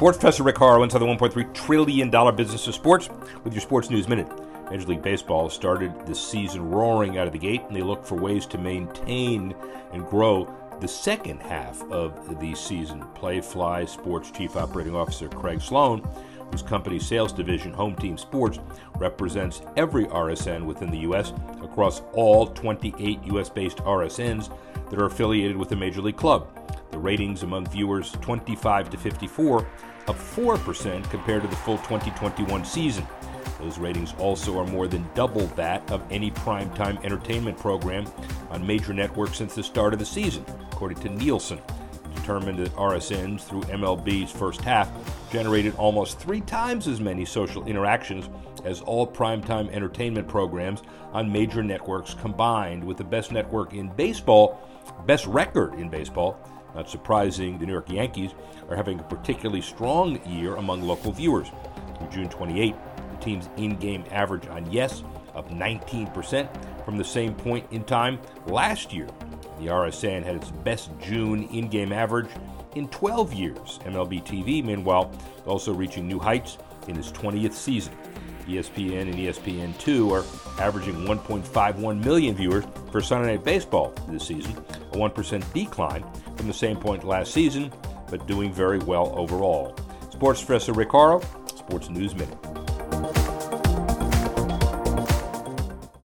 Sports Professor Rick Horrow inside the $1.3 trillion business of sports with your Sports News Minute. Major League Baseball started the season roaring out of the gate, and they look for ways to maintain and grow the second half of the season. Playfly Sports Chief Operating Officer Craig Sloan, whose company's sales division, Home Team Sports, represents every RSN within the U.S. across all 28 U.S. based RSNs that are affiliated with a major league club. The ratings among viewers 25 to 54 up 4% compared to the full 2021 season. Those ratings also are more than double that of any primetime entertainment program on major networks since the start of the season, according to Nielsen. Determined that RSNs through MLB's first half generated almost three times as many social interactions as all primetime entertainment programs on major networks combined, with the best network in baseball, best record in baseball, not surprising, the New York Yankees are having a particularly strong year among local viewers. Through June 28, the team's in game average on Yes up 19% from the same point in time last year. The RSN had its best June in game average in 12 years. MLB TV, meanwhile, also reaching new heights in its 20th season. ESPN and ESPN2 are averaging 1.51 million viewers for Sunday Night Baseball this season, a 1% decline from the same point last season, but doing very well overall. Sports Professor Rick Horrow, Sports News Minute.